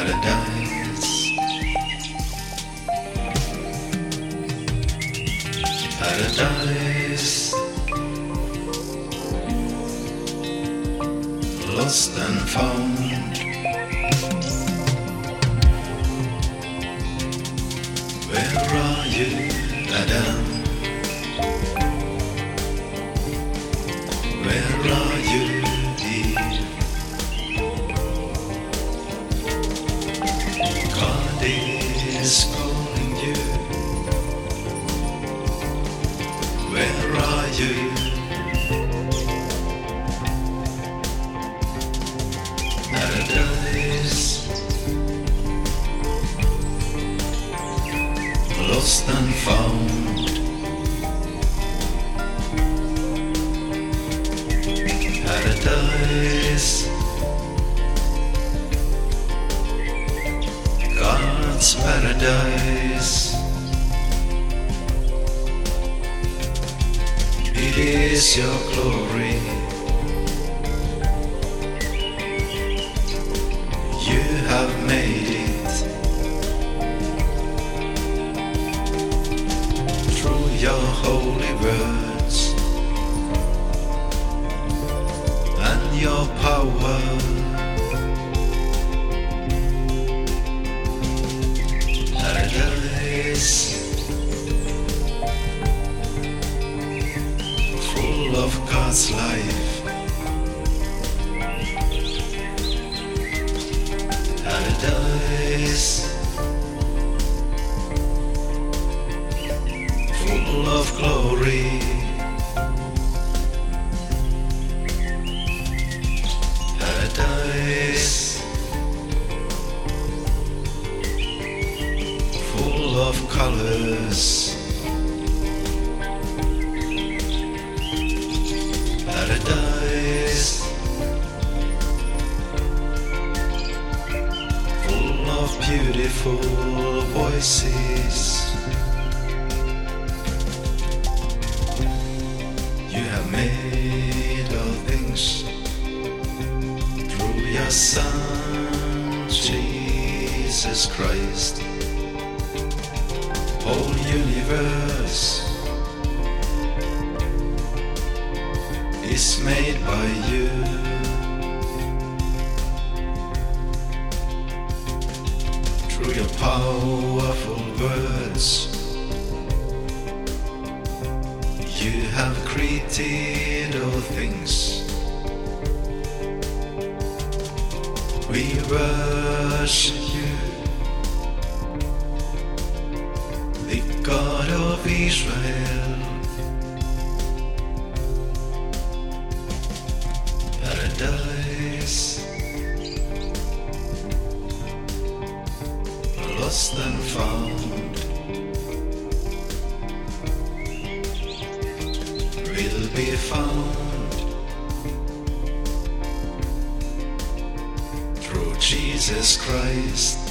paradise. Paradise. Lost and found. Where are you, Adam? Where are Lost and found. Paradise. God's paradise. It is your glory. You have made holy words and your power. Paradise full of God's life. Paradise full of colors. Paradise full of beautiful voices. You have made all things through your Son, Jesus Christ. Whole universe is made by you. Through your powerful words, you have created all things. We worship you, Israel. Paradise, lost and found, will be found through Jesus Christ.